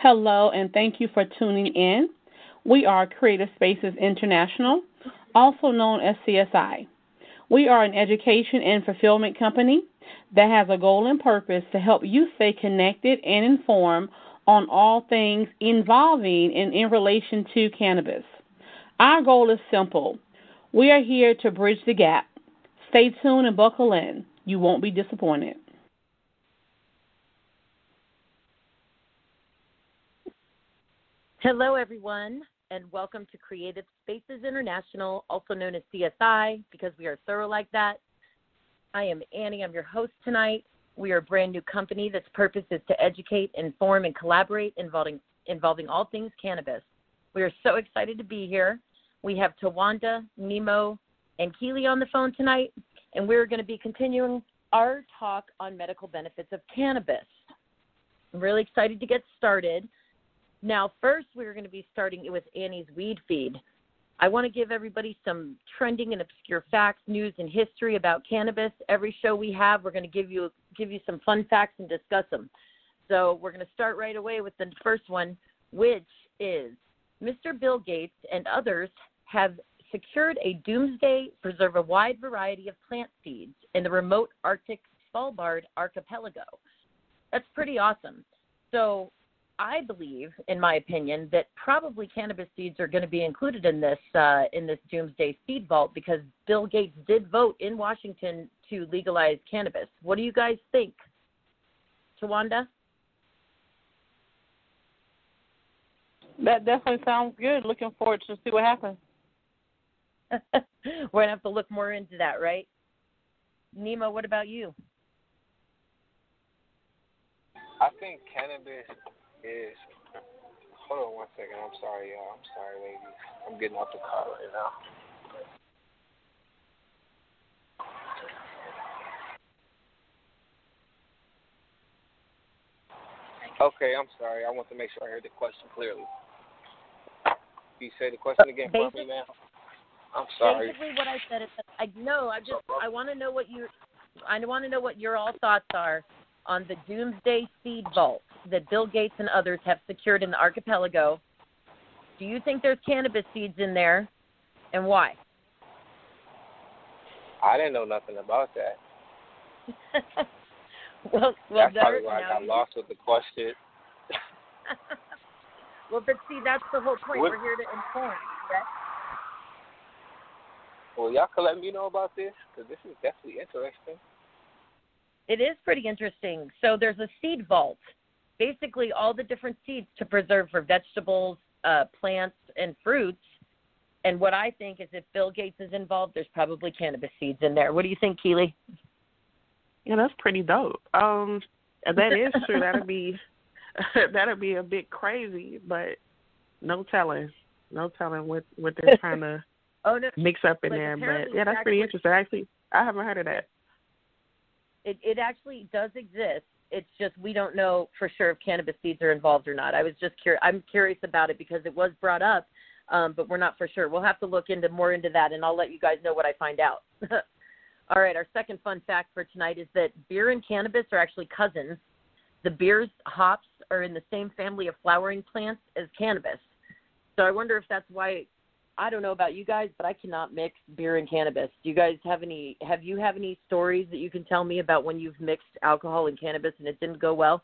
Hello, and thank you for tuning in. We are Creative Spaces International, also known as CSI. We are an education and fulfillment company that has a goal and purpose to help you stay connected and informed on all things involving and in relation to cannabis. Our goal is simple. We are here to bridge the gap. Stay tuned and buckle in. You won't be disappointed. Hello, everyone, and welcome to Creative Spaces International, also known as CSI, because we are thorough like that. I am Annie. I'm your host tonight. We are a brand new company that's purpose is to educate, inform, and collaborate involving involving all things cannabis. We are so excited to be here. We have Tawanda, Nemo, and Keely on the phone tonight, and we're going to be continuing our talk on medical benefits of cannabis. I'm really excited to get started. Now, first, we're going to be starting with Annie's Weed Feed. I want to give everybody some trending and obscure facts, news, and history about cannabis. Every show we have, we're going to give you give you some fun facts and discuss them. So we're going to start right away with the first one, which is Mr. Bill Gates and others have secured a doomsday preserve a wide variety of plant seeds in the remote Arctic Svalbard archipelago. That's pretty awesome. So I believe, in my opinion, that probably cannabis seeds are going to be included in this uh, in this doomsday seed vault because Bill Gates did vote in Washington to legalize cannabis. What do you guys think, Tawanda? That definitely sounds good. Looking forward to see what happens. We're gonna have to look more into that, right? Nemo, what about you? I think cannabis is hold on one second. I'm sorry, y'all. I'm sorry, ladies. I'm getting off the car right now. Okay, I'm sorry. I want to make sure I heard the question clearly. You say the question again for me, ma'am? I'm sorry. Basically, what I said is, I know. I just I want to know what you, I want to know what your all thoughts are on the Doomsday Seed Vault that Bill Gates and others have secured in the archipelago. Do you think there's cannabis seeds in there, and why? I didn't know nothing about that. well, well, that's probably why I got lost with the question. well, but see, that's the whole point. What? We're here to inform. Right? Well, y'all can let me know about this because this is definitely interesting. It is pretty interesting. So there's a seed vault basically all the different seeds to preserve for vegetables, uh, plants, and fruits. And what I think is if Bill Gates is involved, there's probably cannabis seeds in there. What do you think, Keely? Yeah, that's pretty dope. Um, that is true. that'd be that'd be a bit crazy, but no telling, no telling what what they're trying to oh, no. mix up in like, there. But yeah, that's pretty interesting. Actually, I haven't heard of that. It it actually does exist, it's just we don't know for sure if cannabis seeds are involved or not. I was just curious. I'm curious about it because it was brought up, um, but we're not for sure. We'll have to look into more into that, and I'll let you guys know what I find out. All right. Our second fun fact for tonight is that beer and cannabis are actually cousins. The beer's hops are in the same family of flowering plants as cannabis. So I wonder if that's why I don't know about you guys, but I cannot mix beer and cannabis. Do you guys have any? Have you have any stories that you can tell me about when you've mixed alcohol and cannabis and it didn't go well?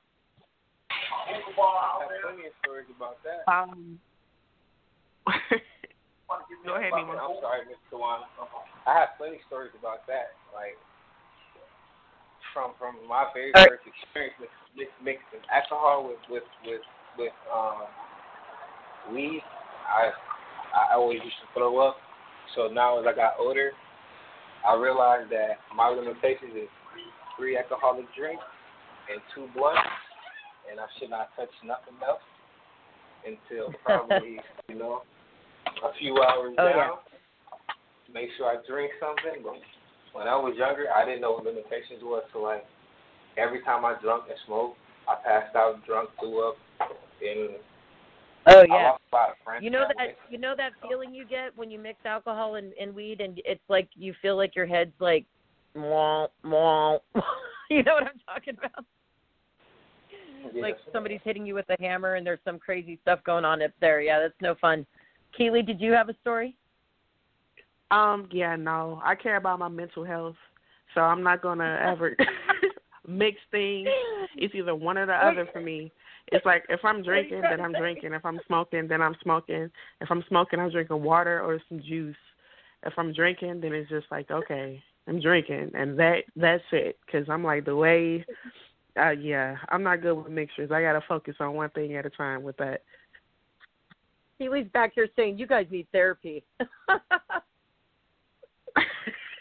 I have plenty of stories about that. Um, go ahead, Nemo. I'm sorry, Mr. Tawanda. I have plenty of stories about that. Like from from my very first experience with mixing alcohol with with with with um weed. I I always used to throw up. So now as I got older, I realized that my limitations is three alcoholic drinks and two blunts, and I should not touch nothing else until probably you know a few hours oh, down. Yeah. Make sure I drink something. But when I was younger, I didn't know what limitations was. So like every time I drunk and smoked, I passed out drunk, threw up, and Oh yeah. You know that you know that feeling you get when you mix alcohol and, and weed and it's like you feel like your head's like mwah, mwah. you know what I'm talking about? Yeah, like that's- somebody's hitting you with a hammer and there's some crazy stuff going on up there. Yeah, that's no fun. Keely, did you have a story? Um, yeah, no. I care about my mental health. So I'm not gonna ever mix things. It's either one or the other for me. It's like if I'm drinking, then I'm drinking. If I'm smoking, then I'm smoking. If I'm smoking, I'm drinking water or some juice. If I'm drinking, then it's just like okay, I'm drinking, and that that's it. Because I'm like the way, uh, yeah, I'm not good with mixtures. I gotta focus on one thing at a time with that. Keely's back here saying you guys need therapy.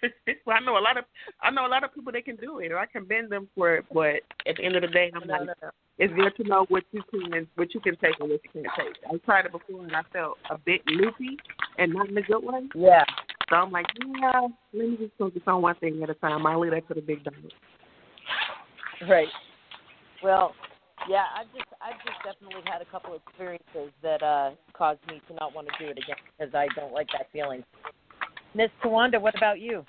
well, I know a lot of I know a lot of people that can do it, or I commend them for it. But at the end of the day, I'm no, like, no, no. it's good to know what you can what you can take and what you can't take. I tried it before and I felt a bit loopy and not in a good way. Yeah. So I'm like, yeah, let me just focus on one thing at a time. I'll leave that to the big dog. Right. Well, yeah, I've just I've just definitely had a couple experiences that uh caused me to not want to do it again because I don't like that feeling. Miss Tawanda, what about you?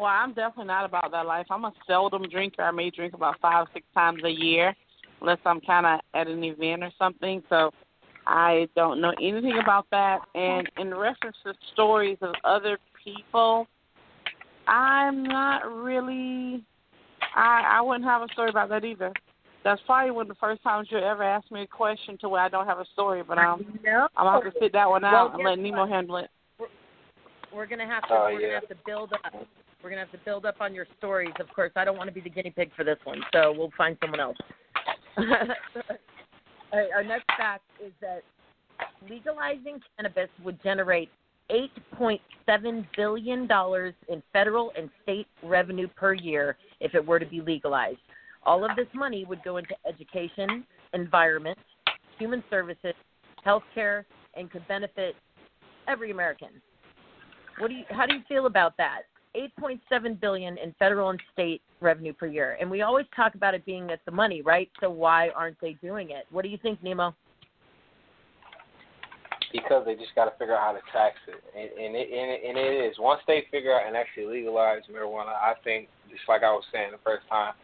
Well, I'm definitely not about that life. I'm a seldom drinker. I may drink about five, six times a year, unless I'm kind of at an event or something. So I don't know anything about that. And in reference to stories of other people, I'm not really. I I wouldn't have a story about that either. That's probably one of the first times you ever asked me a question to where I don't have a story. But um, No. I'm gonna have to sit that one Well, out and let Nemo what? handle it. We're gonna have to Oh, we're yeah. gonna have to build up. We're gonna have to build up on your stories. Of course, I don't want to be the guinea pig for this one, so we'll find someone else. Right, our next fact is that legalizing cannabis would generate eight point seven billion dollars in federal and state revenue per year if it were to be legalized. All of this money would go into education, environment, human services, healthcare, and could benefit every American. What do you how do you feel about that? 8.7 billion in federal and state revenue per year. And we always talk about it being that the money, right? So why aren't they doing it? What do you think, Nemo? because they just got to figure out how to tax it, and, and it and it, and it is once they figure out and actually legalize marijuana, I think just like I was saying the first time,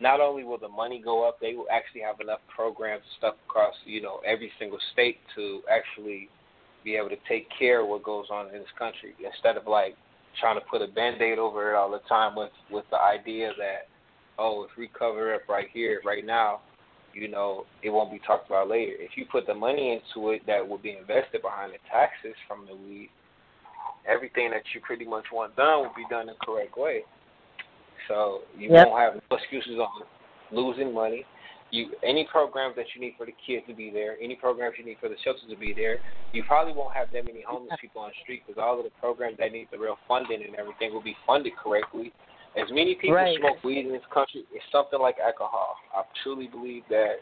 not only will the money go up, they will actually have enough programs and stuff across you know every single state to actually be able to take care of what goes on in this country instead of like trying to put a band-aid over it all the time with with the idea that oh if we cover up right here right now you know, it won't be talked about later. If you put the money into it that will be invested behind the taxes from the weed, everything that you pretty much want done will be done the correct way. So you Yep. won't have no excuses on losing money. You any programs that you need for the kids to be there, any programs you need for the shelters to be there, you probably won't have that many homeless people on the street because all of the programs that need the real funding and everything will be funded correctly. As many people Right. smoke weed in this country, it's something like alcohol. I truly believe that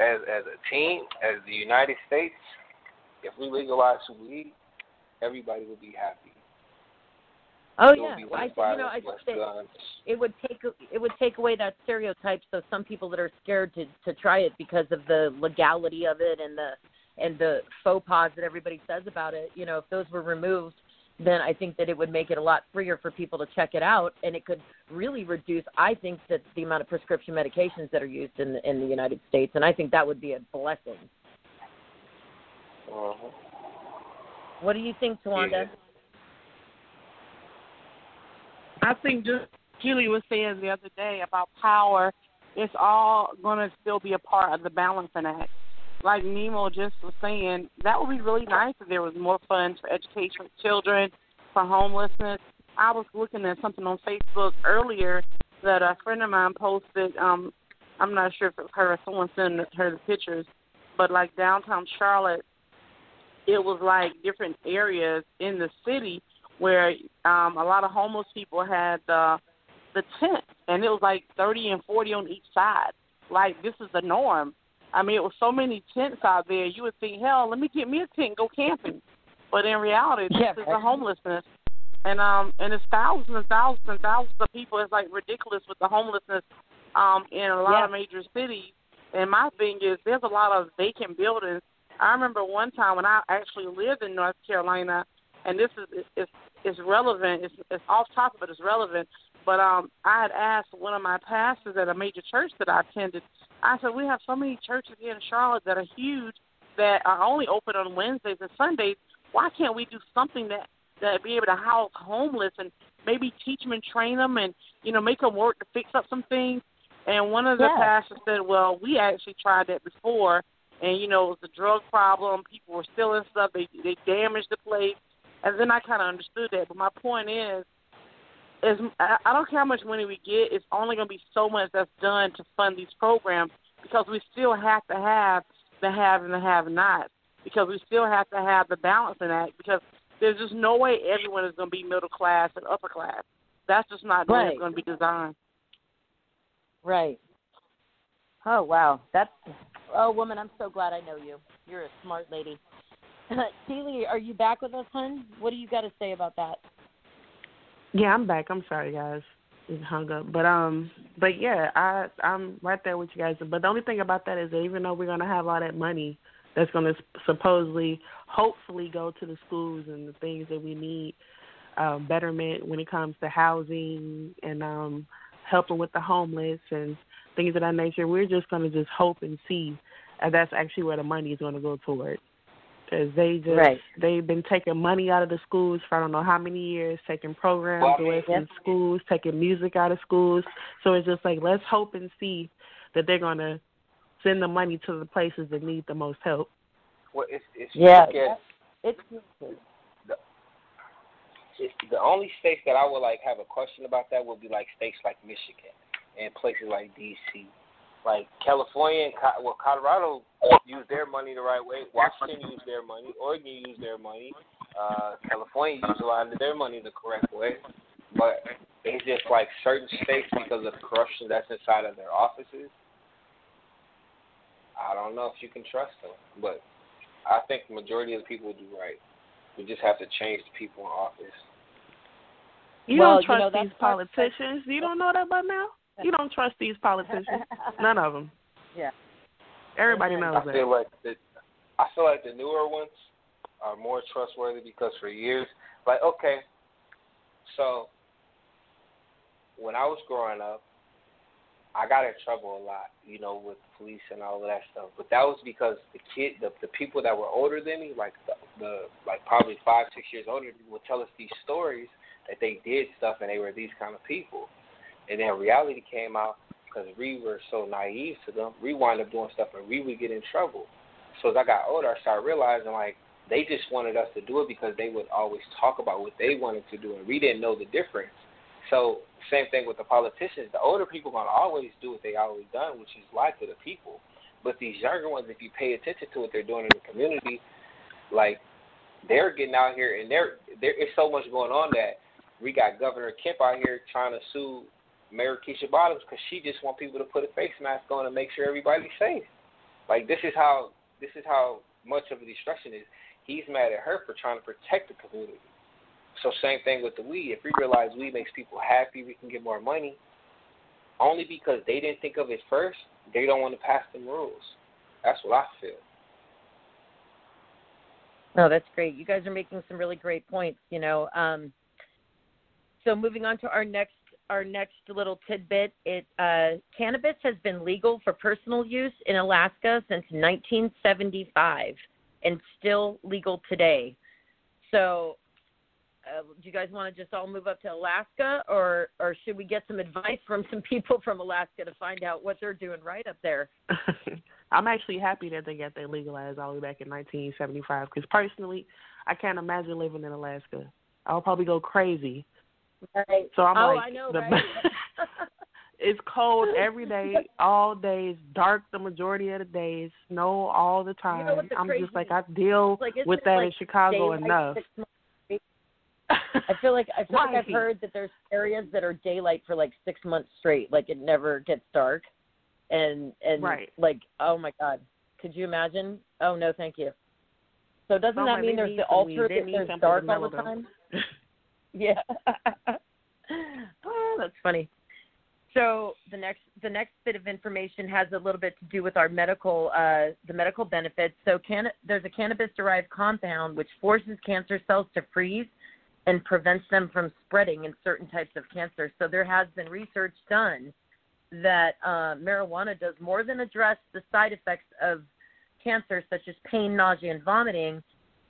as as a team, as the United States, if we legalize weed, everybody will be happy. Oh yeah, will be Well, I think, you know, I violence, think less that guns. it would take it would take away that stereotype. So some people that are scared to to try it because of the legality of it and the and the faux pas that everybody says about it. You know, if those were removed, then I think that it would make it a lot freer for people to check it out, and it could really reduce. I think that the amount of prescription medications that are used in in the United States, and I think that would be a blessing. Uh-huh. What do you think, Tawanda? Yeah. I think just Julie was saying the other day about power, it's all going to still be a part of the balancing act. Like Nemo just was saying, that would be really nice if there was more funds for education for children, for homelessness. I was looking at something on Facebook earlier that a friend of mine posted. Um, I'm not sure if it was her or someone sent her the pictures, but like downtown Charlotte, it was like different areas in the city where um a lot of homeless people had uh the tent and it was like thirty and forty on each side. Like this is the norm. I mean it was so many tents out there you would think, Hell, let me get me a tent and go camping. But in reality this Yeah, is the homelessness. And um and it's thousands and thousands and thousands of people. It's like ridiculous with the homelessness um in a lot Yeah. of major cities. And my thing is there's a lot of vacant buildings. I remember one time when I actually lived in North Carolina and this is is is relevant. It's, it's off topic, but it's relevant. But um, I had asked one of my pastors at a major church that I attended. I said, we have so many churches here in Charlotte that are huge that are only open on Wednesdays and Sundays. Why can't we do something that that be able to house homeless and maybe teach them and train them and you know make them work to fix up some things? And one of the Yeah. pastors said, well, we actually tried that before, and you know it was a drug problem. People were stealing stuff. They they damaged the place. And then I kind of understood that. But my point is, is I I don't care how much money we get. It's only going to be so much that's done to fund these programs because we still have to have the have and the have-nots because we still have to have the balancing act because there's just no way everyone is going to be middle class and upper class. That's just not the way Right. it's going to be designed. Right. Oh wow, that's oh woman, I'm so glad I know you. You're a smart lady. Celie, are you back with us, hun? What do you got to say about that? Yeah, I'm back. I'm sorry, guys. It hung up, but um, but yeah, I I'm right there with you guys. But the only thing about that is that even though we're gonna have all that money that's gonna supposedly, hopefully, go to the schools and the things that we need, um, betterment when it comes to housing and um, helping with the homeless and things of that nature. We're just gonna just hope and see, and that's actually where the money is gonna go toward. Because they just Right. they've been taking money out of the schools for I don't know how many years, taking programs Well, away from Yep. schools, taking music out of schools. So it's just like let's hope and see that they're gonna send the money to the places that need the most help. Well, it's it's Yeah. look at- It's it's the only states that I would like have a question about that would be like states like Michigan and places like D.C. Like California and Co- well, Colorado use their money the right way. Washington use their money. Oregon use their money. Uh, California use a lot of their money the correct way. But it's just like certain states because of the corruption that's inside of their offices. I don't know if you can trust them, but I think the majority of the people do right. We just have to change the people in office. You Well, don't you trust know, that's these part- politicians. You don't know that by now. You don't trust these politicians. None of them. Yeah. Everybody knows I that. feel like the I feel like the newer ones are more trustworthy because for years, like okay, so when I was growing up, I got in trouble a lot, you know, with police and all of that stuff. But that was because the kid, the the people that were older than me, like the, the like probably five six years older, than would tell us these stories that they did stuff and they were these kind of people. And then reality came out because we were so naive to them. We wound up doing stuff and we would get in trouble. So as I got older, I started realizing like they just wanted us to do it because they would always talk about what they wanted to do, and we didn't know the difference. So same thing with the politicians. The older people gonna always do what they always done, which is lie to the people. But these younger ones, if you pay attention to what they're doing in the community, like they're getting out here and there there is so much going on that we got Governor Kemp out here trying to sue Mayor Keisha Bottoms because she just want people to put a face mask on and make sure everybody's safe. Like this is how this is how much of a destruction is. He's mad at her for trying to protect the community. So same thing with the weed. If we realize weed makes people happy, we can get more money. Only because they didn't think of it first, they don't want to pass them rules. That's what I feel. No, that's great. You guys are making some really great points. You know, um, so moving on to our next our next little tidbit. It uh, cannabis has been legal for personal use in Alaska since 1975 and still legal today. So, uh, do you guys want to just all move up to Alaska, or or should we get some advice from some people from Alaska to find out what they're doing right up there? I'm actually happy that they got that legalized all the way back in 1975. Because personally, I can't imagine living in Alaska. I'll probably go crazy. Right. So I'm oh, like, I know, the, right? it's cold every day, all days, dark the majority of the days, snow all the time. know the I'm just like I deal like, with that like in Chicago enough. six months straight? I feel like I feel like I've heard that there's areas that are daylight for like six months straight, like it never gets dark, and and Right. like oh my god, could you imagine? Oh no, thank you. So doesn't that mean there's the ultra that there's dark all the time? Yeah. oh, that's funny. So the next the next bit of information has a little bit to do with our medical uh, the medical benefits. So can, there's a cannabis derived compound which forces cancer cells to freeze and prevents them from spreading in certain types of cancer. So there has been research done that uh, marijuana does more than address the side effects of cancer, such as pain, nausea, and vomiting.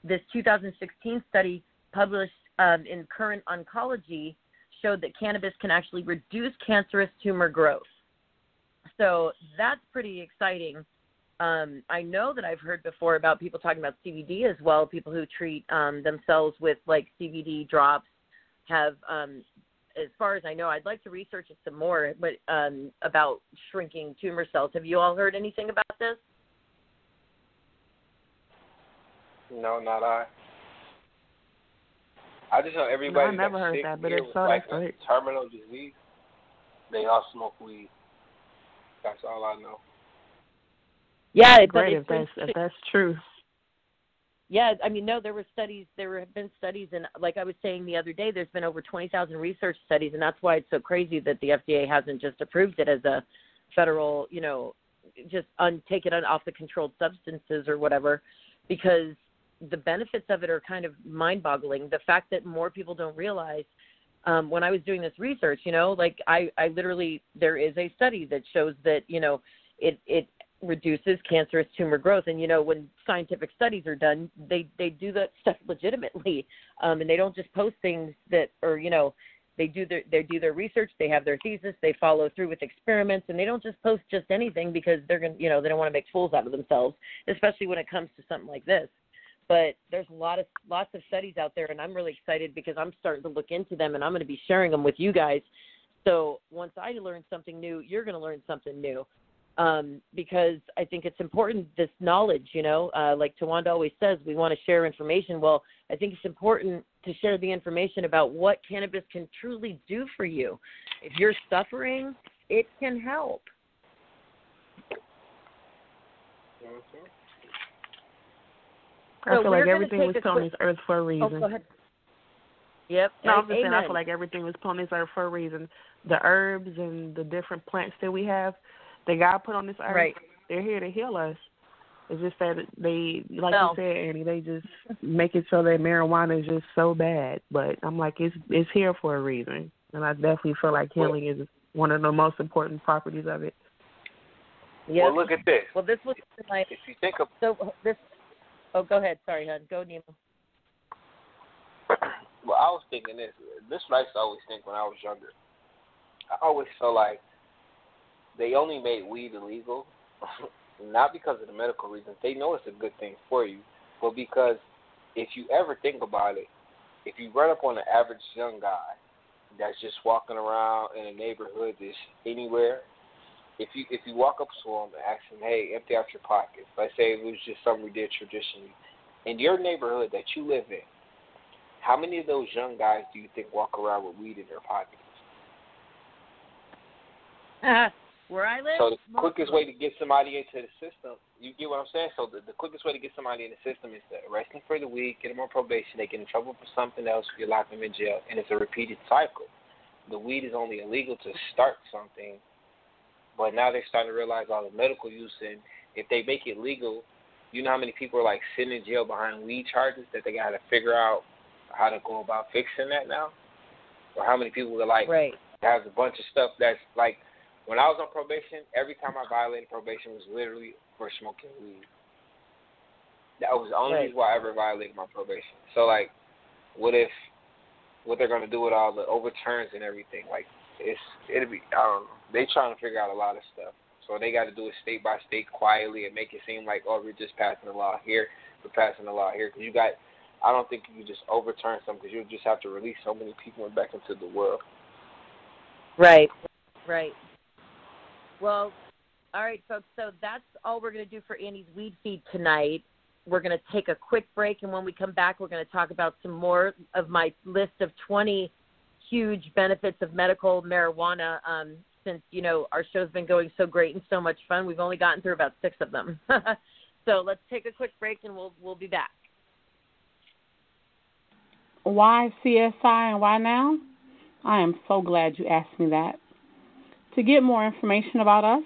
This 2016 study published um, in Current Oncology showed that cannabis can actually reduce cancerous tumor growth. So that's pretty exciting. Um, I know that I've heard before about people talking about CBD as well. People who treat um, themselves with like CBD drops have, um, as far as I know, I'd like to research it some more. But um, about shrinking tumor cells, have you all heard anything about this? No, not I. I just know everybody no, I never that's heard sick that, but here it's with so like that's a terminal disease, they all smoke weed. That's all I know. Yeah, but Great if that's if that's true. Yeah, I mean, no, there were studies. There have been studies, and like I was saying the other day, there's been over 20,000 research studies, and that's why it's so crazy that the FDA hasn't just approved it as a federal, you know, just un- take it on, off the controlled substances or whatever, because the benefits of it are kind of mind-boggling. The fact that more people don't realize. Um, when I was doing this research, you know, like I, I literally there is a study that shows that you know it it reduces cancerous tumor growth. And you know, when scientific studies are done, they they do that stuff legitimately, um, and they don't just post things that or you know they do their they do their research, they have their thesis, they follow through with experiments, and they don't just post just anything because they're gonna you know they don't want to make fools out of themselves, especially when it comes to something like this. But there's a lot of lots of studies out there, and I'm really excited because I'm starting to look into them, and I'm going to be sharing them with you guys. So once I learn something new, you're going to learn something new um, because I think it's important this knowledge. You know, uh, like Tawanda always says, we want to share information. Well, I think it's important to share the information about what cannabis can truly do for you. If you're suffering, it can help. Mm-hmm. I So feel we're like gonna everything take was a put on this earth for a Oh, reason. go ahead. Yep. No, I'm just saying I feel like everything was put on this earth for a reason. The herbs and the different plants that we have, that God put on this earth, Right. they're here to heal us. It's just that they, like Well- you said, Annie, they just make it so that marijuana is just so bad. But I'm like, it's it's here for a reason, and I definitely feel like healing is one of the most important properties of it. Yep. Well, look at this. Well, this was my If you think of so this. Oh, go ahead. Sorry, hon. Go, Nemo. well, I was thinking this. This what I used to always think when I was younger. I always felt like they only made weed illegal, not because of the medical reasons. They know it's a good thing for you, but because if you ever think about it, if you run up on an average young guy that's just walking around in a neighborhood that's anywhere, if you if you walk up to him and ask him, hey, empty out your pockets. Let's say it was just something we did traditionally in your neighborhood that you live in. How many of those young guys do you think walk around with weed in their pockets? Uh, where I live. So the quickest way to get somebody into the system, you get what I'm saying? So the, the quickest way to get somebody in the system is to arrest them for the weed, get them on probation, they get in trouble for something else, you lock them in jail, and it's a repeated cycle. The weed is only illegal to start something, but now they're starting to realize all the medical use, and if they make it legal, you know how many people are like sitting in jail behind weed charges that they got to figure out how to go about fixing that now, or how many people are like right. has a bunch of stuff that's like when I was on probation, every time I violated probation was literally for smoking weed. That was the only Right. reason why I ever violated my probation. So like, what if what they're gonna do with all the overturns and everything? Like, it's it'll be I don't know. They trying to figure out a lot of stuff. So they got to do it state by state quietly and make it seem like oh we're just passing a law here, we're passing a law here because you got. I don't think you just overturn something because you'll just have to release so many people back into the world. Right. Right. Well, all right, folks. So that's all we're going to do for Annie's weed feed tonight. We're going to take a quick break, and when we come back, we're going to talk about some more of my list of 20 huge benefits of medical marijuana. Um, since you know our show's been going so great and so much fun, we've only gotten through about six of them. so let's take a quick break, and we'll we'll be back. Why CSI and why now? I am so glad you asked me that. To get more information about us,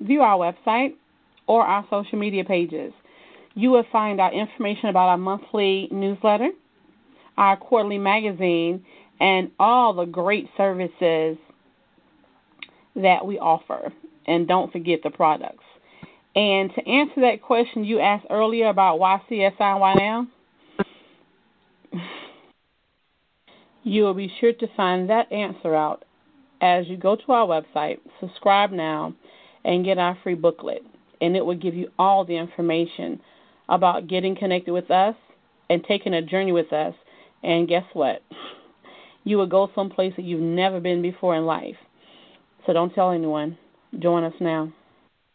view our website or our social media pages. You will find out information about our monthly newsletter, our quarterly magazine, and all the great services that we offer. And don't forget the products. And to answer that question you asked earlier about why CSI and why now, you will be sure to find that answer out as you go to our website, subscribe now, and get our free booklet. And it will give you all the information about getting connected with us and taking a journey with us. And guess what? You will go someplace that you've never been before in life. So don't tell anyone. Join us now.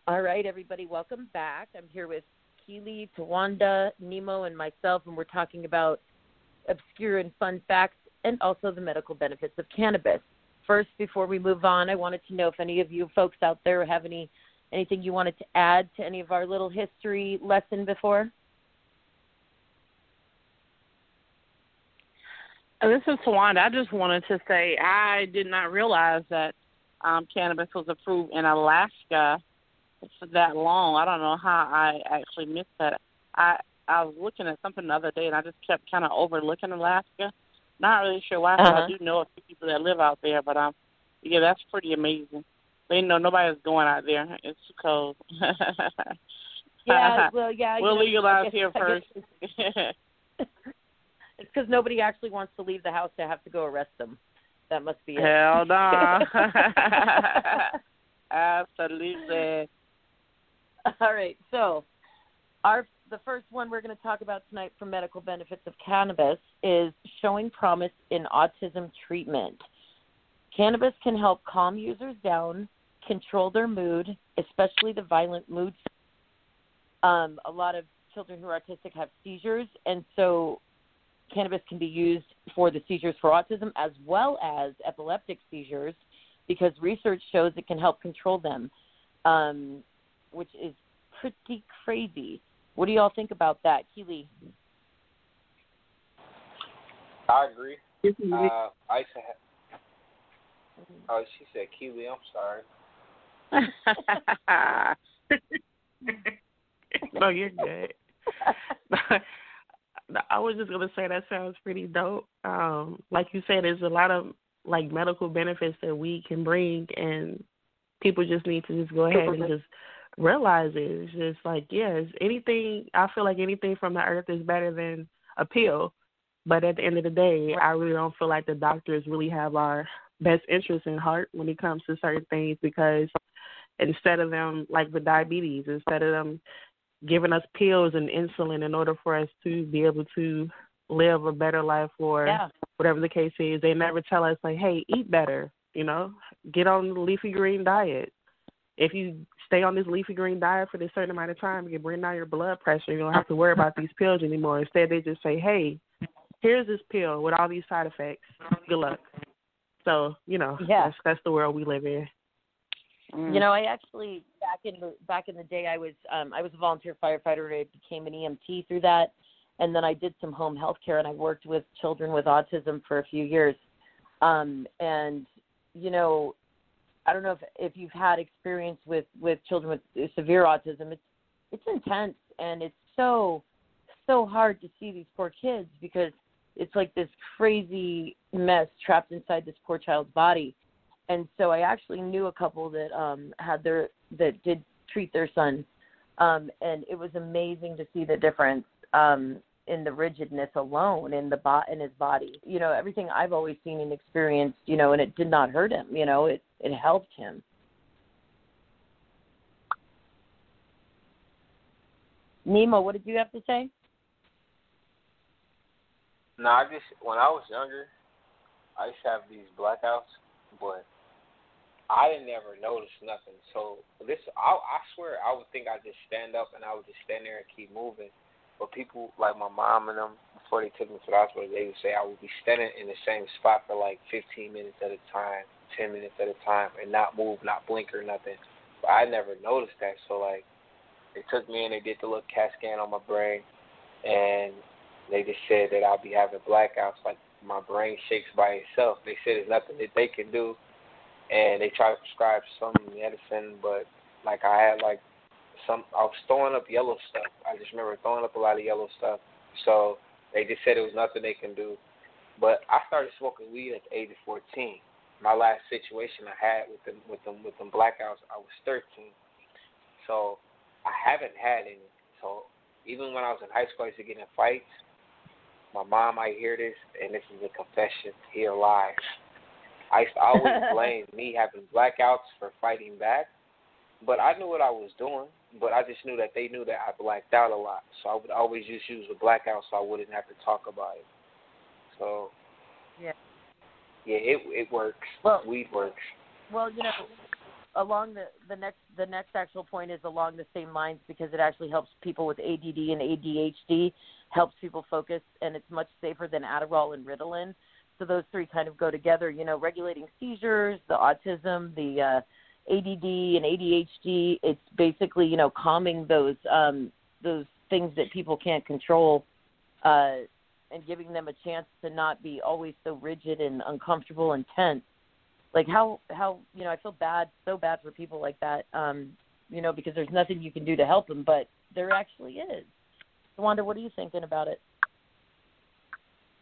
All right, everybody, welcome back. I'm here with Keely, Tawanda, Nemo, and myself, and we're talking about obscure and fun facts and also the medical benefits of cannabis. First, before we move on, I wanted to know if any of you folks out there have any anything you wanted to add to any of our little history lesson before. This is Tawanda. I just wanted to say I did not realize that um, cannabis was approved in Alaska for that long. I don't know how I actually missed that. I I was looking at something the other day and I just kept kind of overlooking Alaska. Not really sure why. Uh-huh. I do know a few people that live out there, but um, yeah, that's pretty amazing. They know nobody's going out there. It's too cold. yeah, well, yeah. We'll legalize here first. it's because nobody actually wants to leave the house to have to go arrest them. That must be it. Hell no. Absolutely. All right. So, our the first one we're going to talk about tonight for medical benefits of cannabis is showing promise in autism treatment. Cannabis can help calm users down, control their mood, especially the violent moods. Um, a lot of children who are autistic have seizures, and so cannabis can be used for the seizures for autism as well as epileptic seizures because research shows it can help control them, um, which is pretty crazy. What do y'all think about that, Keely? I agree. Uh, I used to have, oh, she said Keely. I'm sorry. no, you're good. I was just gonna say that sounds pretty dope. Um, like you said, there's a lot of like medical benefits that we can bring, and people just need to just go ahead and just realize it. It's just like, yes, anything. I feel like anything from the earth is better than a pill. But at the end of the day, I really don't feel like the doctors really have our best interest in heart when it comes to certain things because instead of them like with diabetes, instead of them giving us pills and insulin in order for us to be able to live a better life or yeah. whatever the case is, they never tell us like, Hey, eat better, you know, get on the leafy green diet. If you stay on this leafy green diet for this certain amount of time, you can bring down your blood pressure. You don't have to worry about these pills anymore. Instead, they just say, "Hey, here's this pill with all these side effects. Good luck." So you know, yeah. that's that's the world we live in. You know, I actually back in the back in the day, I was um, I was a volunteer firefighter. I became an EMT through that, and then I did some home health care, and I worked with children with autism for a few years. Um, and you know, I don't know if if you've had experience with with children with severe autism. It's it's intense and it's so so hard to see these poor kids because it's like this crazy mess trapped inside this poor child's body. And so I actually knew a couple that um had their that did treat their son um and it was amazing to see the difference um in the rigidness alone in the bot in his body. You know, everything I've always seen and experienced, you know, and it did not hurt him, you know, it it helped him. Nemo, what did you have to say? No, I just when I was younger, I used to have these blackouts, but I didn't ever notice nothing. So this, I, I swear, I would think I'd just stand up and I would just stand there and keep moving. But people like my mom and them, before they took me to the hospital, they would say I would be standing in the same spot for like 15 minutes at a time, 10 minutes at a time, and not move, not blink or nothing. But I never noticed that. So like, they took me and they did the little CAT scan on my brain, and they just said that I'll be having blackouts, like my brain shakes by itself. They said there's nothing that they can do, and they tried to prescribe some medicine, but like I had like some I was throwing up yellow stuff. I just remember throwing up a lot of yellow stuff. So they just said it was nothing they can do. But I started smoking weed at the age of 14. My last situation I had with them with them with them blackouts, I was 13. So I haven't had any. So even when I was in high school, I used to get in fights. My mom might hear this, and this is a confession here live. I used to always blame me having blackouts for fighting back, but I knew what I was doing. But I just knew that they knew that I blacked out a lot, so I would always just use the blackout so I wouldn't have to talk about it. So yeah, yeah, it it works. Well, weed works. Well, you know, along the the next the next actual point is along the same lines because it actually helps people with ADD and ADHD, helps people focus, and it's much safer than Adderall and Ritalin. So those three kind of go together. You know, regulating seizures, the autism, the uh, ADD and ADHD. It's basically you know calming those um, those things that people can't control. Uh, and giving them a chance to not be always so rigid and uncomfortable and tense like how how you know I feel bad so bad for people like that um you know because there's nothing you can do to help them but there actually is Wanda what are you thinking about it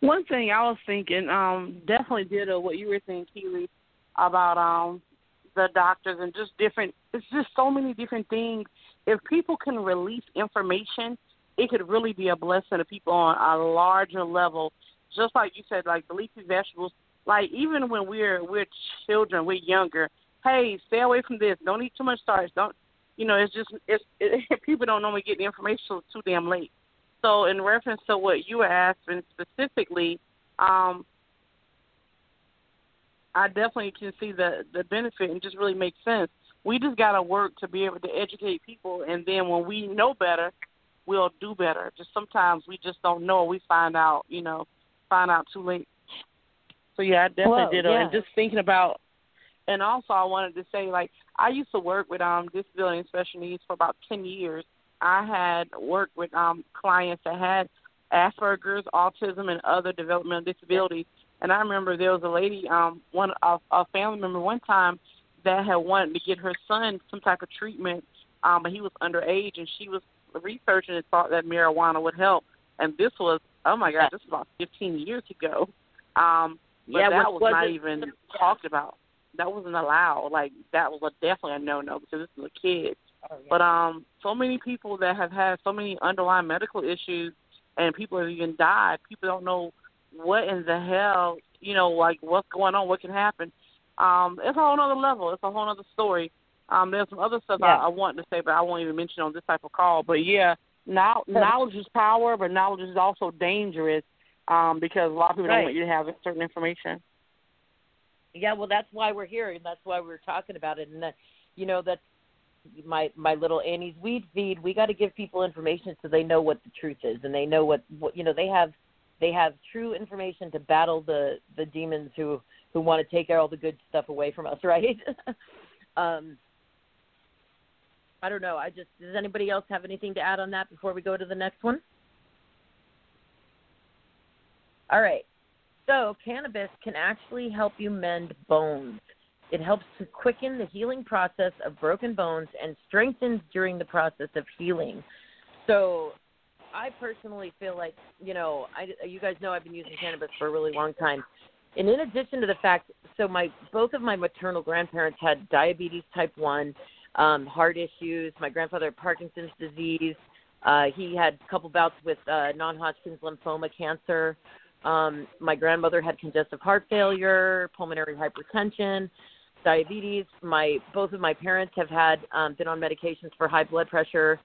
one thing I was thinking um definitely did uh, what you were saying Keely about um the doctors and just different it's just so many different things if people can release information it could really be a blessing to people on a larger level just like you said like the leafy vegetables like even when we're we're children, we're younger. Hey, stay away from this. Don't eat too much starch. Don't you know? It's just it's it, people don't normally get the information too damn late. So in reference to what you were asking specifically, um, I definitely can see the the benefit and just really makes sense. We just gotta work to be able to educate people, and then when we know better, we'll do better. Just sometimes we just don't know. We find out, you know, find out too late. So yeah, I definitely did. Yeah. And just thinking about, and also I wanted to say like I used to work with um disability and special needs for about ten years. I had worked with um clients that had Asperger's, autism, and other developmental disabilities. And I remember there was a lady, um, one a, a family member one time that had wanted to get her son some type of treatment, um, but he was underage, and she was researching and thought that marijuana would help. And this was, oh my God, this was about 15 years ago. Um, but yeah, that was not even Yeah. talked about. That wasn't allowed. Like that was a, definitely a no no because this is a kid. Oh, yeah. But um, so many people that have had so many underlying medical issues, and people have even died. People don't know what in the hell, you know, like what's going on, what can happen. Um, it's a whole other level. It's a whole other story. Um, there's some other stuff Yeah. I, I want to say, but I won't even mention on this type of call. But yeah, now, knowledge is power, but knowledge is also dangerous um, because a lot of people Right. don't want you to have certain information. yeah well that's why we're here and that's why we're talking about it and that you know that's my my little Annie's weed feed we got to give people information so they know what the truth is and they know what, what you know they have they have true information to battle the the demons who who want to take all the good stuff away from us right um I don't know I just does anybody else have anything to add on that before we go to the next one all right so, cannabis can actually help you mend bones. It helps to quicken the healing process of broken bones and strengthens during the process of healing. So, I personally feel like, you know, I, you guys know I've been using cannabis for a really long time. And in addition to the fact, so my both of my maternal grandparents had diabetes type 1, um, heart issues. My grandfather had Parkinson's disease. Uh, he had a couple bouts with uh, non Hodgkin's lymphoma cancer. Um, my grandmother had congestive heart failure, pulmonary hypertension, diabetes. My both of my parents have had um, been on medications for high blood pressure,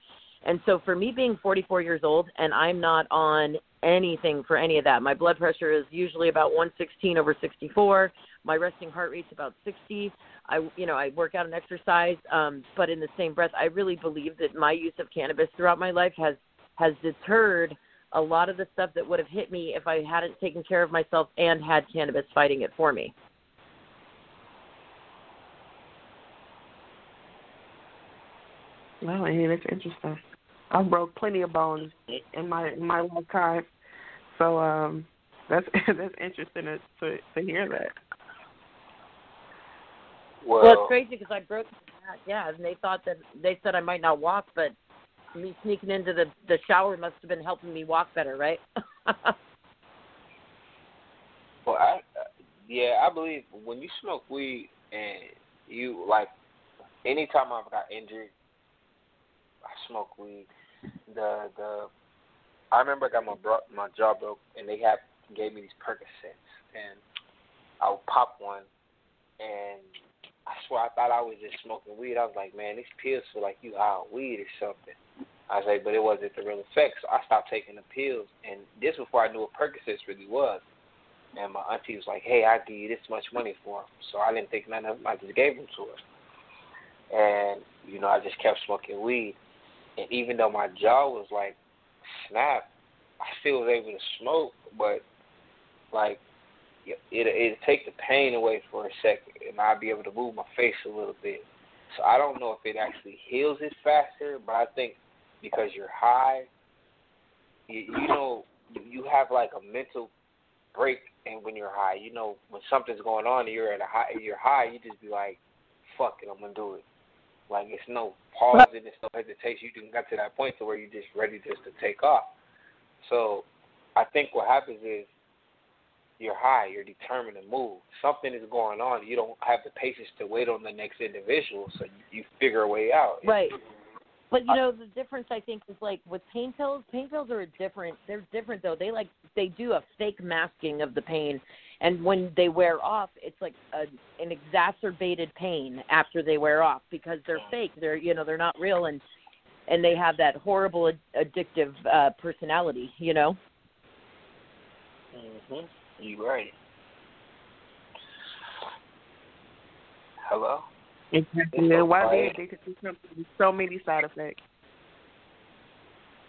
and so for me being 44 years old and I'm not on anything for any of that. My blood pressure is usually about 116 over 64. My resting heart rate's about 60. I you know I work out and exercise, um, but in the same breath, I really believe that my use of cannabis throughout my life has has deterred a lot of the stuff that would have hit me if I hadn't taken care of myself and had cannabis fighting it for me. Well, hey, that's interesting. I've broke plenty of bones in my in my lifetime, so um, that's that's interesting to to, to hear that. Well, Well, it's crazy because I broke. Yeah, and they thought that they said I might not walk, but me sneaking into the the shower must have been helping me walk better, right? Well, I yeah, I believe when you smoke weed and you like, anytime I've got injured, I smoke weed. The the I remember I got my bro- my jaw broke and they had gave me these Percocets and I would pop one and I swear I thought I was just smoking weed. I was like, man, these pills feel like you high weed or something. I was like, but it wasn't the real effect. So I stopped taking the pills, and this before I knew what Percocets really was. And my auntie was like, hey, I'll give you this much money for them. So I didn't think none of them. I just gave them to her. And you know, I just kept smoking weed. And even though my jaw was like snapped, I still was able to smoke, but like it it take the pain away for a second, and I'd be able to move my face a little bit. So I don't know if it actually heals it faster, but I think because you're high, you, you know, you have like a mental break, and when you're high, you know, when something's going on, and you're at a high, you're high, you just be like, "Fuck it, I'm gonna do it." Like it's no pause and it's no hesitation. You can get to that point to where you're just ready just to take off. So I think what happens is you're high, you're determined to move. Something is going on. You don't have the patience to wait on the next individual, so you, you figure a way out. Right. But you know the difference I think is like with pain pills, pain pills are a different they're different though. They like they do a fake masking of the pain and when they wear off it's like a, an exacerbated pain after they wear off because they're fake. They're you know, they're not real and and they have that horrible addictive uh personality, you know. Mhm. you're right. Hello. Exactly. And why they addicted to something so many side effects.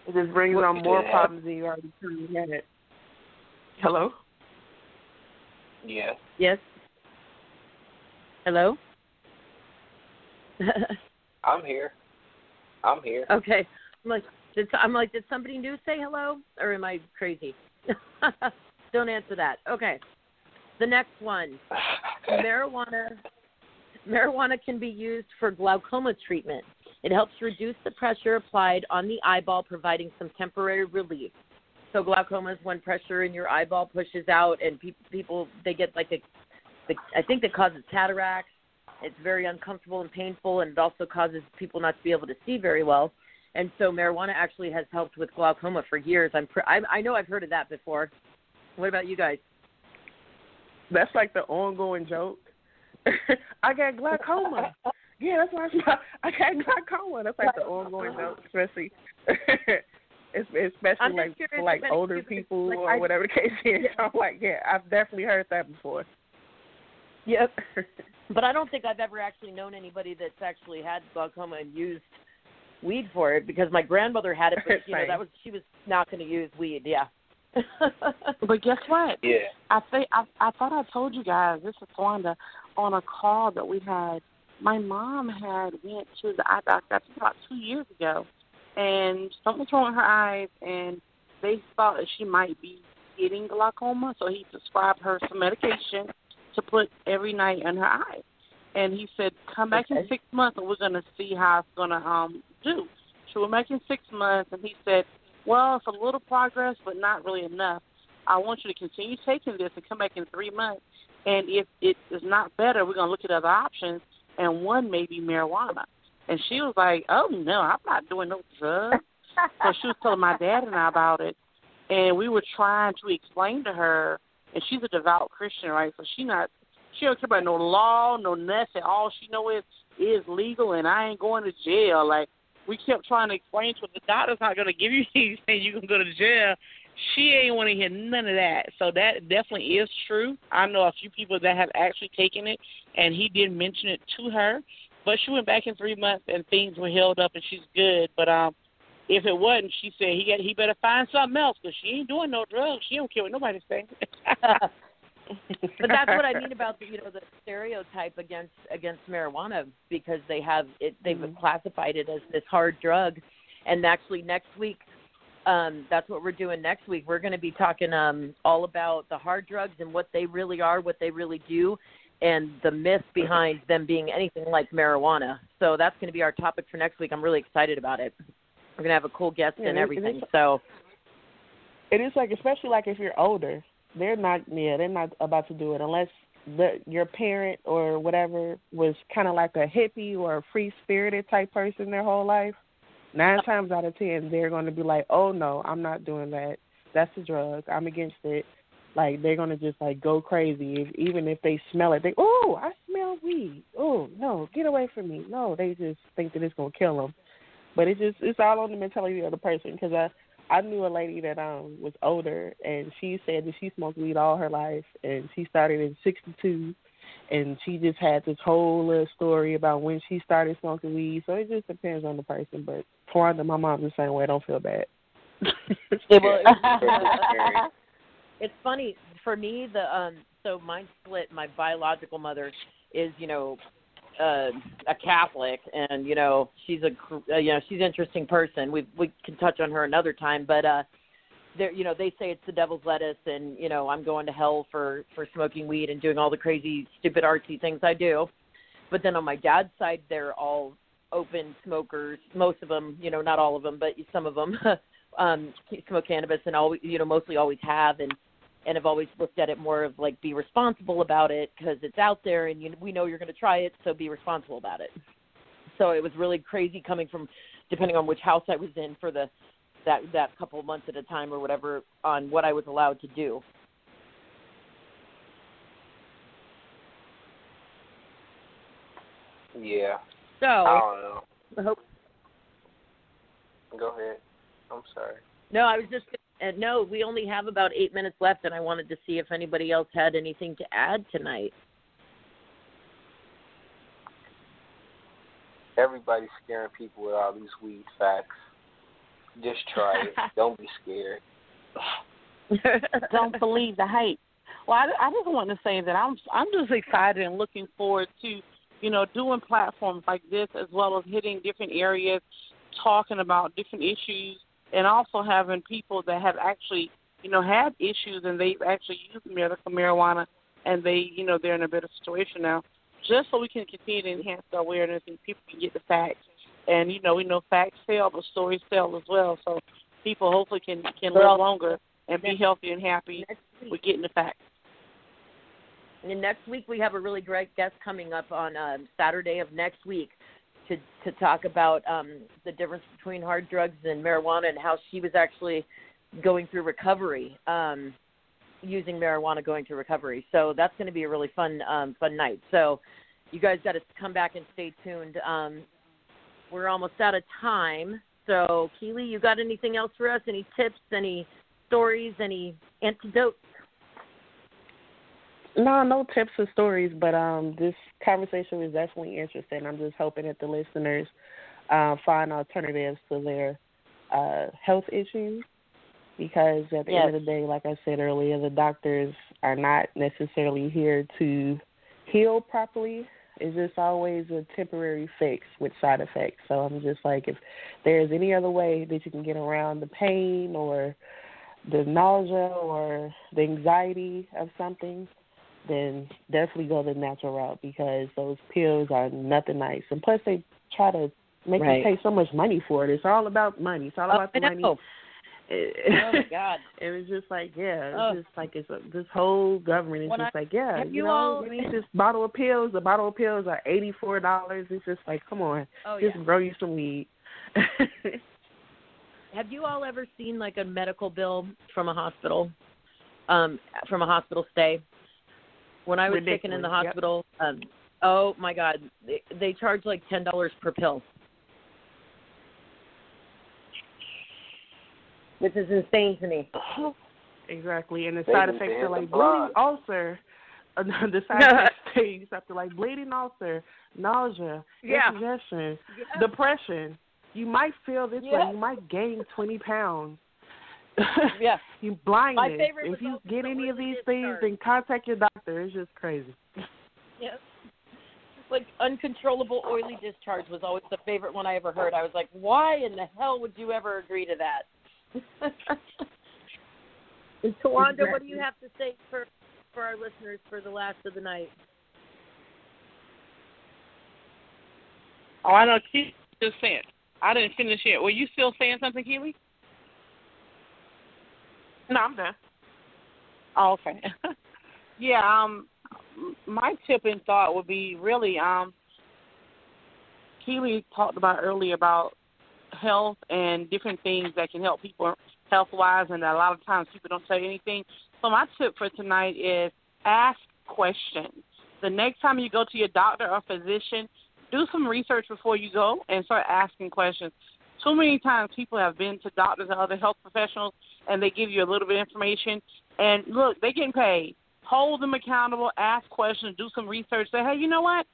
It just brings what on more problems than you already had. Hello. Yeah. Yes. Hello. I'm here. I'm here. Okay. I'm like, did I'm like, did somebody new say hello, or am I crazy? Don't answer that. Okay. The next one. marijuana marijuana can be used for glaucoma treatment. It helps reduce the pressure applied on the eyeball, providing some temporary relief. So glaucoma is when pressure in your eyeball pushes out, and pe- people they get like a, the, I think it causes cataracts. It's very uncomfortable and painful, and it also causes people not to be able to see very well. And so marijuana actually has helped with glaucoma for years. I'm pre- I, I know I've heard of that before. What about you guys? That's like the ongoing joke. I got glaucoma. yeah, that's why I got glaucoma. That's like the ongoing joke, especially. especially like for like older people like, or whatever the case is. Yeah. I'm like, yeah, I've definitely heard that before. Yep. but I don't think I've ever actually known anybody that's actually had glaucoma and used weed for it because my grandmother had it, but you know that was she was not going to use weed. Yeah. but guess what? Yeah. I think I I thought I told you guys this is Wanda on a call that we had. My mom had went to the eye doctor about two years ago, and something's wrong with her eyes, and they thought that she might be getting glaucoma, so he prescribed her some medication to put every night in her eyes. And he said, "Come back okay. in six months, and we're gonna see how it's gonna um do." So we're back in six months, and he said, well, it's a little progress, but not really enough. I want you to continue taking this and come back in three months. And if it is not better, we're going to look at other options, and one may be marijuana. And she was like, oh, no, I'm not doing no drugs. so she was telling my dad and I about it. And we were trying to explain to her, and she's a devout Christian, right? So she not she don't care about no law, no nothing. All she know is is legal, and I ain't going to jail. Like we kept trying to explain to her the doctor's not going to give you anything. You can go to jail. She ain't want to hear none of that. So that definitely is true. I know a few people that have actually taken it, and he did mention it to her. But she went back in three months, and things were held up, and she's good. But um, if it wasn't, she said he got he better find something else because she ain't doing no drugs. She don't care what nobody's saying. but that's what I mean about the you know the stereotype against against marijuana because they have it they've mm-hmm. classified it as this hard drug, and actually next week, um, that's what we're doing next week. We're going to be talking um, all about the hard drugs and what they really are, what they really do, and the myth behind them being anything like marijuana. So that's going to be our topic for next week. I'm really excited about it. We're going to have a cool guest yeah, and everything. so it is like especially like if you're older they're not yeah they're not about to do it unless the your parent or whatever was kind of like a hippie or a free spirited type person their whole life, nine times out of ten they're going to be like, "Oh no, I'm not doing that. That's a drug. I'm against it." Like they're gonna just like go crazy if, even if they smell it. They oh I smell weed. Oh no, get away from me. No, they just think that it's gonna kill them. But it's just it's all on the mentality of the person. Because I I knew a lady that um was older and she said that she smoked weed all her life and she started in '62 and she just had this whole little story about when she started smoking weed. So it just depends on the person. But Tawanda, my mom's the same way. Don't feel bad. it was, it's funny for me. The um, so mine split. My biological mother is, you know, uh, a Catholic, and you know, she's a, uh, you know, she's an interesting person. We we can touch on her another time, but uh, there, you know, they say it's the devil's lettuce, and you know, I'm going to hell for for smoking weed and doing all the crazy, stupid, artsy things I do. But then on my dad's side, they're all open smokers. Most of them, you know, not all of them, but some of them um smoke cannabis and always, you know, mostly always have. And and have always looked at it more of like be responsible about it because it's out there and you, we know you're going to try it, so be responsible about it. So it was really crazy coming from, depending on which house I was in for the that that couple of months at a time or whatever on what I was allowed to do. Yeah. So I don't know. I hope. Go ahead. I'm sorry. No, I was just and no, we only have about eight minutes left, and I wanted to see if anybody else had anything to add tonight. Everybody's scaring people with all these weed facts. Just try it. Don't be scared. Don't believe the hype. Well, I, I just want to say that I'm I'm just excited and looking forward to you know doing platforms like this as well as hitting different areas, talking about different issues and also having people that have actually, you know, had issues and they've actually used medical marijuana and they, you know, they're in a better situation now. Just so we can continue to enhance the awareness and people can get the facts. And you know, we know facts sell, but stories sell as well. So people hopefully can can live longer and be healthy and happy with getting the facts. And next week we have a really great guest coming up on uh, Saturday of next week to to talk about um, the difference between hard drugs and marijuana and how she was actually going through recovery um, using marijuana going through recovery. So that's going to be a really fun um, fun night. So you guys got to come back and stay tuned. Um, we're almost out of time. So Keely, you got anything else for us? Any tips? Any stories? Any antidotes? No, no tips or stories, but um, this conversation was definitely interesting. I'm just hoping that the listeners uh, find alternatives to their uh, health issues because at the yes. end of the day, like I said earlier, the doctors are not necessarily here to heal properly. It's just always a temporary fix with side effects. So I'm just like, if there's any other way that you can get around the pain or the nausea or the anxiety of something, then definitely go the natural route because those pills are nothing nice. And plus, they try to make right. you pay so much money for it. It's all about money. It's all oh, about the money. Oh my God! it was just like, yeah, it's oh. just like it's a, this whole government is when just I, like, yeah, you, you know, all... you need this bottle of pills. The bottle of pills are eighty four dollars. It's just like, come on, oh, just yeah. grow you some weed. Have you all ever seen like a medical bill from a hospital, um, from a hospital stay? When I was Ridiculous. taken in the hospital, yep. um, oh my God, they, they charge like ten dollars per pill, which is insane to me. Exactly, and the They side effects are like block. bleeding ulcer. Uh, the side effects things after like bleeding ulcer, nausea, Yeah. indigestion, Yeah. depression. You might feel this Yeah. way. You might gain twenty pounds. Yeah. you blindness. My favorite if you get any of these things, discharge. then contact your doctor. It's just crazy. Yes. Like uncontrollable oily discharge was always the favorite one I ever heard. I was like, why in the hell would you ever agree to that? and Tawanda, what do you have to say for for our listeners for the last of the night? Oh, I know. Keely just saying. I didn't finish yet. Were you still saying something, Keely? No, I'm done. Oh, okay. yeah. Um. my tip and thought would be really um Keely talked about earlier about health and different things that can help people health wise and a lot of times people don't say anything. So my tip for tonight is ask questions. The next time you go to your doctor or physician, do some research before you go and start asking questions. Too many times people have been to doctors and other health professionals and they give you a little bit of information and look, they're getting paid. Hold them accountable, ask questions, do some research, say, Hey, you know what?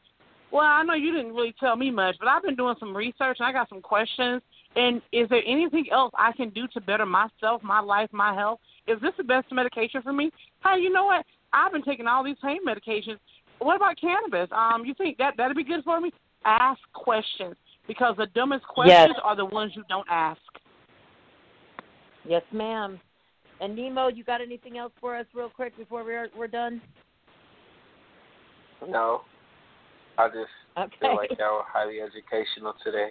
Well, I know you didn't really tell me much, but I've been doing some research and I got some questions. And is there anything else I can do to better myself, my life, my health? Is this the best medication for me? Hey, you know what? I've been taking all these pain medications. What about cannabis? Um, you think that that'd be good for me? Ask questions because the dumbest questions yes. are the ones you don't ask. Yes, ma'am. And Nemo, you got anything else for us, real quick, before we're we're done? No, I just okay. feel like y'all were highly educational today.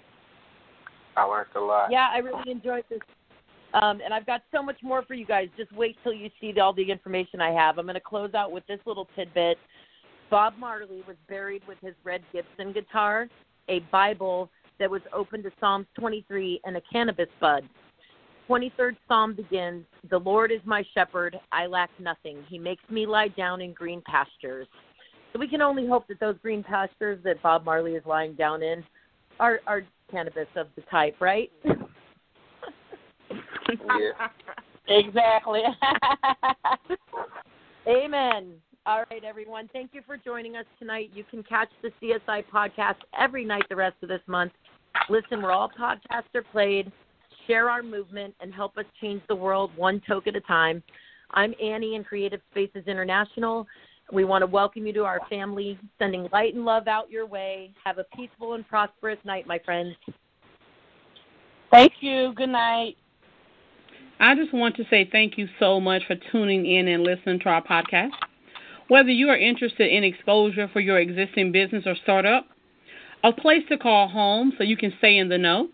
I learned a lot. Yeah, I really enjoyed this. Um, and I've got so much more for you guys. Just wait till you see all the information I have. I'm going to close out with this little tidbit. Bob Marley was buried with his Red Gibson guitar, a Bible that was open to Psalms 23, and a cannabis bud. 23rd Psalm begins The Lord is my shepherd, I lack nothing. He makes me lie down in green pastures. So we can only hope that those green pastures that Bob Marley is lying down in are, are cannabis of the type, right? yeah. Exactly. Amen. All right, everyone. Thank you for joining us tonight. You can catch the CSI podcast every night the rest of this month. Listen, where all podcasts are played. Share our movement and help us change the world one toke at a time. I'm Annie in Creative Spaces International. We want to welcome you to our family, sending light and love out your way. Have a peaceful and prosperous night, my friends. Thank you. Good night. I just want to say thank you so much for tuning in and listening to our podcast. Whether you are interested in exposure for your existing business or startup, a place to call home so you can stay in the know,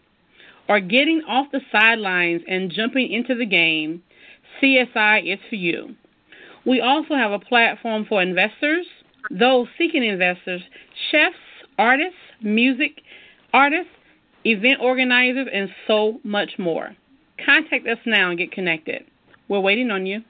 or getting off the sidelines and jumping into the game, CSI is for you. We also have a platform for investors, those seeking investors, chefs, artists, music artists, event organizers, and so much more. Contact us now and get connected. We're waiting on you.